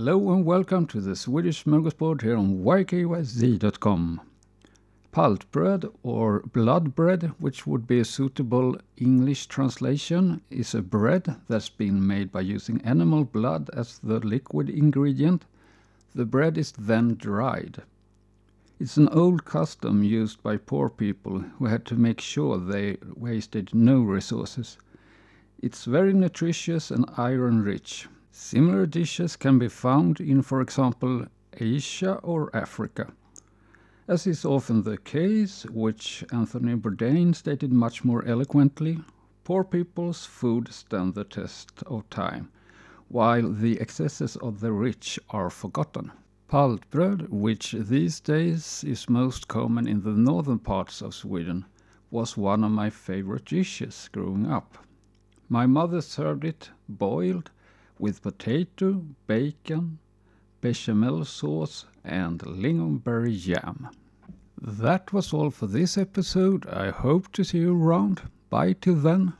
Hello and welcome to the Swedish Smorgasbord here on ykyz.com. Palt bread or blood bread, which would be a suitable English translation, is a bread that's been made by using animal blood as the liquid ingredient. The bread is then dried. It's an old custom used by poor people who had to make sure they wasted no resources. It's very nutritious and iron rich. Similar dishes can be found in, for example, Asia or Africa. As is often the case, which Anthony Bourdain stated much more eloquently, poor people's food stand the test of time, while the excesses of the rich are forgotten. Paltbröd, which these days is most common in the northern parts of Sweden, was one of my favorite dishes growing up. My mother served it boiled with potato, bacon, bechamel sauce, and lingonberry jam. That was all for this episode. I hope to see you around. Bye till then.